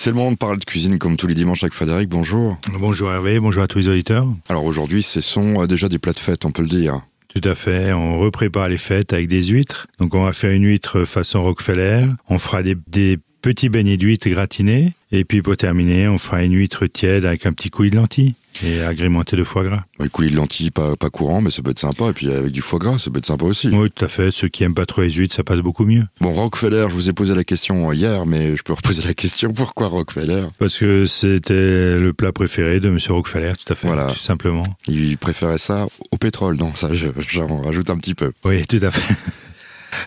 C'est le moment de parler de cuisine comme tous les dimanches avec Frédéric. Bonjour. Bonjour Hervé, bonjour à tous les auditeurs. Alors aujourd'hui, ce sont euh, déjà des plats de fête, on peut le dire. Tout à fait, on reprépare les fêtes avec des huîtres. Donc on va faire une huître façon Rockefeller. On fera des, des petits beignets d'huîtres gratinés. Et puis pour terminer, on fera une huître tiède avec un petit coulis de lentilles et agrémenté de foie gras. Les coulis de lentilles, pas, pas courant, mais ça peut être sympa. Et puis avec du foie gras, ça peut être sympa aussi. Oui, tout à fait. Ceux qui aiment pas trop les huîtres, ça passe beaucoup mieux. Bon, Rockefeller, je vous ai posé la question hier, mais je peux reposer la question. Pourquoi Rockefeller? Parce que c'était le plat préféré de Monsieur Rockefeller, tout à fait, Voilà. tout simplement. Il préférait ça au pétrole. Non, ça, je- j'en rajoute un petit peu. Oui, tout à fait.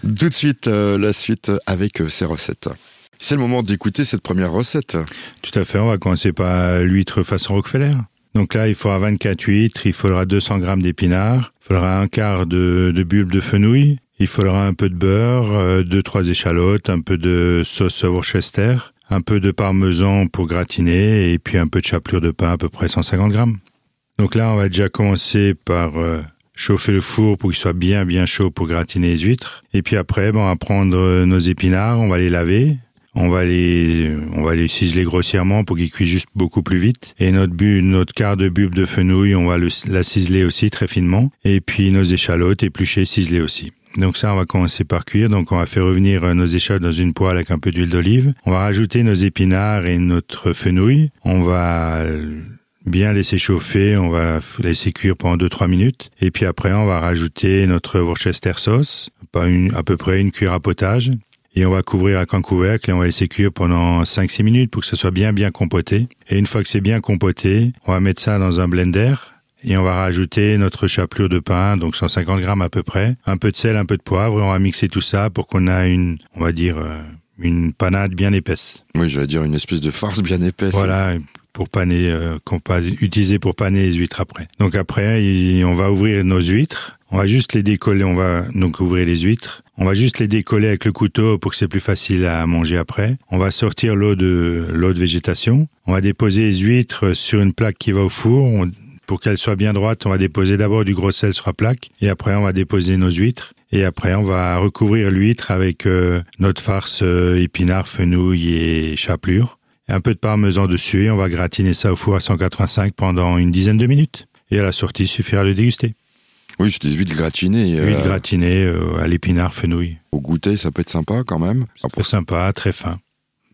Tout de suite, euh, la suite avec euh, ces recettes. C'est le moment d'écouter cette première recette. Tout à fait, on va commencer par l'huître façon Rockefeller. Donc là, il faudra 24 huîtres, il faudra 200 grammes d'épinards, il faudra un quart de, bulbe de fenouil, il faudra un peu de beurre, euh, deux trois échalotes, un peu de sauce Worcester, un peu de parmesan pour gratiner et puis un peu de chapelure de pain, à peu près 150 grammes. Donc là, on va déjà commencer par euh, chauffer le four pour qu'il soit bien bien chaud pour gratiner les huîtres. Et puis après, bon, on va prendre euh, nos épinards, on va les laver, on va les, on va les ciseler grossièrement pour qu'ils cuisent juste beaucoup plus vite. Et notre bu, notre quart de bulbe de fenouil, on va la ciseler aussi très finement. Et puis nos échalotes épluchées, ciselées aussi. Donc ça, on va commencer par cuire. Donc on va faire revenir euh, nos échalotes dans une poêle avec un peu d'huile d'olive. On va rajouter nos épinards et notre fenouil. On va euh, bien laisser chauffer, on va laisser cuire pendant 2-3 minutes. Et puis après, on va rajouter notre Worcester sauce, pas une, à peu près une cuillère à potage. Et on va couvrir avec un couvercle et on va laisser cuire pendant 5-6 minutes pour que ça soit bien bien compoté. Et une fois que c'est bien compoté, on va mettre ça dans un blender et on va rajouter notre chapelure de pain, donc 150 grammes à peu près, un peu de sel, un peu de poivre et on va mixer tout ça pour qu'on ait une, on va dire, euh, une panade bien épaisse. Oui, j'allais dire une espèce de farce bien épaisse. Voilà, pour paner, euh, qu'on va utiliser pour paner les huîtres après. Donc après, on va ouvrir nos huîtres. On va juste les décoller. On va donc ouvrir les huîtres. On va juste les décoller avec le couteau pour que c'est plus facile à manger après. On va sortir l'eau de l'eau de végétation. On va déposer les huîtres sur une plaque qui va au four. Pour qu'elles soient bien droites, on va déposer d'abord du gros sel sur la plaque et après on va déposer nos huîtres. Et après, on va recouvrir l'huître avec euh, notre farce euh, épinards, fenouil et chapelure un peu de parmesan dessus et on va gratiner ça au four à 185 pendant une dizaine de minutes. Et à la sortie, il suffira de déguster. Oui, c'est des huîtres gratinées. euh, Huile gratinée euh, à l'épinard fenouil. au goûter, ça peut être sympa quand même. Ah, Très pour, sympa, très fin.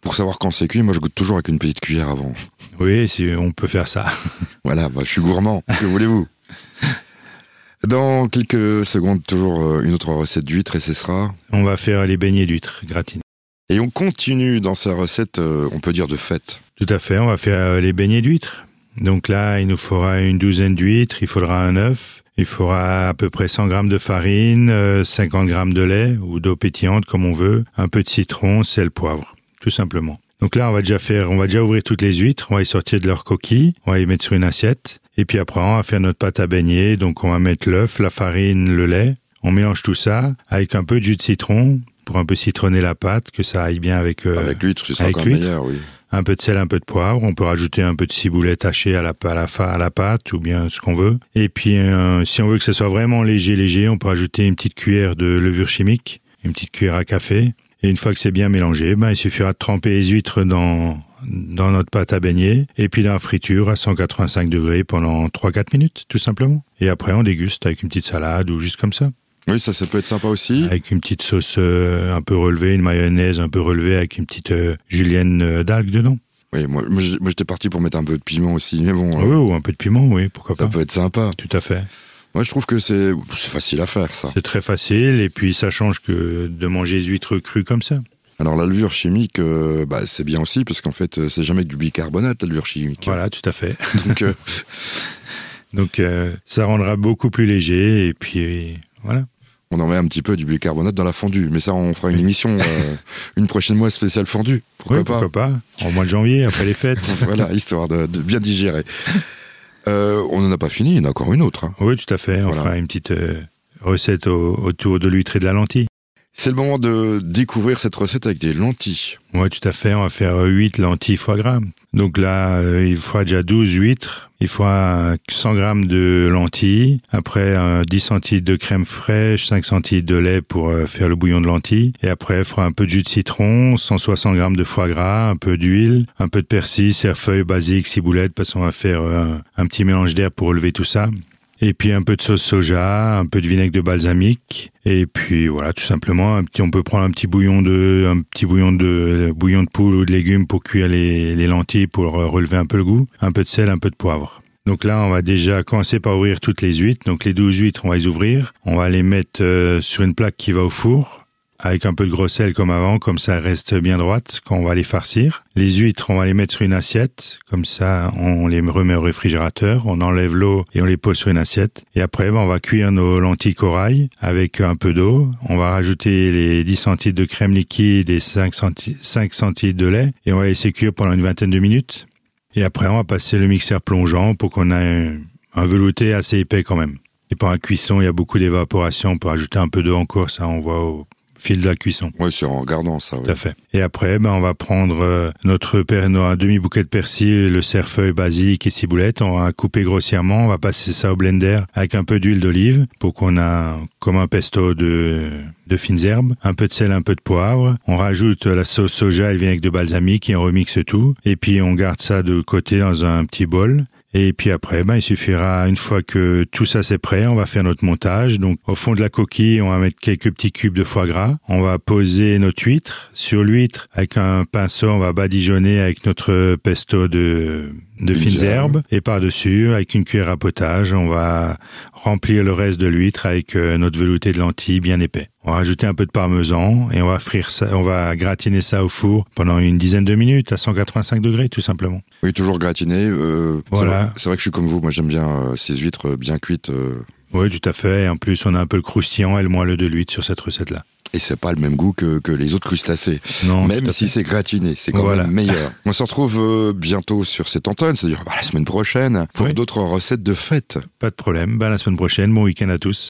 pour savoir quand c'est cuit, moi je goûte toujours avec une petite cuillère avant. Oui, si on peut faire ça. Voilà, bah, je suis gourmand. que voulez-vous? Dans quelques secondes, toujours euh, une autre recette d'huîtres et ce sera. On va faire les beignets d'huîtres gratinées. Et on continue dans sa recette, on peut dire de fête. Tout à fait, on va faire les beignets d'huîtres. Donc là, il nous faudra une douzaine d'huîtres, il faudra un œuf, il faudra à peu près 100 grammes de farine, euh, 50 grammes de lait ou d'eau pétillante comme on veut, un peu de citron, sel, poivre, tout simplement. Donc là, on va déjà faire, on va déjà ouvrir toutes les huîtres, on va les sortir de leur coquille, on va les mettre sur une assiette, et puis après, on va faire notre pâte à beigner. Donc on va mettre l'œuf, la farine, le lait, on mélange tout ça avec un peu de jus de citron pour un peu citronner la pâte, que ça aille bien avec, euh, avec l'huître, ce sera avec encore meilleur, oui. Un peu de sel, un peu de poivre. On peut rajouter un peu de ciboulette hachée à la, à la, à la pâte ou bien ce qu'on veut. Et puis, euh, si on veut que ça soit vraiment léger, léger, on peut rajouter une petite cuillère de levure chimique, une petite cuillère à café. Et une fois que c'est bien mélangé, ben, il suffira de tremper les huîtres dans, dans notre pâte à beigner et puis dans la friture à 185 degrés pendant 3-4 minutes, tout simplement. Et après, on déguste avec une petite salade ou juste comme ça. Oui, ça, ça peut être sympa aussi. Avec une petite sauce euh, un peu relevée, une mayonnaise un peu relevée avec une petite euh, julienne euh, d'algues dedans. Oui, moi, moi, j'étais parti pour mettre un peu de piment aussi, mais bon, Oui, euh, ou un peu de piment, oui, pourquoi ça pas. peut être sympa. Tout à fait. Moi, je trouve que c'est facile à faire, ça. C'est très facile et puis ça change que de manger des huîtres crues comme ça. Alors, la levure chimique, euh, bah, c'est bien aussi, parce qu'en fait, c'est jamais que du bicarbonate, la levure chimique. Voilà, tout à fait. Donc, euh, Donc euh, ça rendra beaucoup plus léger et puis voilà. On en met un petit peu du bicarbonate dans la fondue. Mais ça, on fera une émission, euh, une prochaine mois spéciale fondue. Pourquoi Oui, pas pourquoi pas Au mois de janvier, après les fêtes. Voilà, histoire de, de bien digérer. Euh, on n'en a pas fini, il y en a encore une autre. hein. oui, tout à fait. On Voilà. fera une petite euh, recette au- autour de l'huître et de la lentille. C'est le moment de découvrir cette recette avec des lentilles. Oui, tout à fait. On va faire 8 lentilles foie gras. Donc là, euh, il faut déjà 12 huîtres. Il faut 100 grammes de lentilles. Après, 10 centilitres de crème fraîche, 5 centilitres de lait pour euh, faire le bouillon de lentilles. Et après, il faudra un peu de jus de citron, 160 grammes de foie gras, un peu d'huile, un peu de persil, cerfeuil, basique, ciboulette, parce qu'on va faire euh, un petit mélange d'air pour relever tout ça et puis un peu de sauce soja, un peu de vinaigre de balsamique, et puis voilà, tout simplement, un petit, on peut prendre un petit bouillon de, un petit bouillon de, bouillon de poule ou de légumes pour cuire les, les lentilles pour relever un peu le goût, un peu de sel, un peu de poivre. Donc là, on va déjà commencer par ouvrir toutes les huîtres. Donc les 12 huîtres, on va les ouvrir. On va les mettre euh, sur une plaque qui va au four avec un peu de gros sel comme avant, comme ça reste bien droite quand on va les farcir. Les huîtres, on va les mettre sur une assiette, comme ça on les remet au réfrigérateur, on enlève l'eau et on les pose sur une assiette. Et après, ben, on va cuire nos lentilles corail avec un peu d'eau. On va rajouter les 10 centilitres de crème liquide et 5 centilitres de lait et on va laisser cuire pendant une vingtaine de minutes. Et après, on va passer le mixeur plongeant pour qu'on ait un velouté assez épais quand même. Et pendant la cuisson, il y a beaucoup d'évaporation. On peut rajouter un peu d'eau encore, ça on voit au fil de la cuisson. Oui, c'est en regardant ça. Tout à fait. Et après, ben, on va prendre euh, notre un demi bouquet de persil, le cerfeuil, basilic et ciboulette. On va couper grossièrement. On va passer ça au blender avec un peu d'huile d'olive pour qu'on a comme un pesto de de fines herbes, un peu de sel, un peu de poivre. On rajoute la sauce soja et le vinaigre de balsamique et on remixe tout. Et puis on garde ça de côté dans un petit bol. Et puis après, ben, il suffira, une fois que tout ça c'est prêt, on va faire notre montage. Donc, au fond de la coquille, on va mettre quelques petits cubes de foie gras. On va poser notre huître. Sur l'huître, avec un pinceau, on va badigeonner avec notre pesto de, de fines herbes. Et par-dessus, avec une cuillère à potage, on va remplir le reste de l'huître avec euh, notre velouté de lentilles bien épais. On va rajouter un peu de parmesan et on va frire ça, on va gratiner ça au four pendant une dizaine de minutes à 185 degrés tout simplement. Oui, toujours gratiné. Euh, voilà. C'est vrai, que je suis comme vous. Moi, j'aime bien euh, ces huîtres bien cuites. Oui, tout à fait. Et en plus, on a un peu le croustillant et le moelleux de l'huître sur cette recette-là. Et c'est pas le même goût que, que les autres crustacés. Non, même si c'est gratiné, c'est quand même meilleur. On se retrouve euh, bientôt sur cette antenne, c'est-à-dire bah, la semaine prochaine, pour d'autres recettes de fête. Pas de problème. Bah, la semaine prochaine, bon week-end à tous.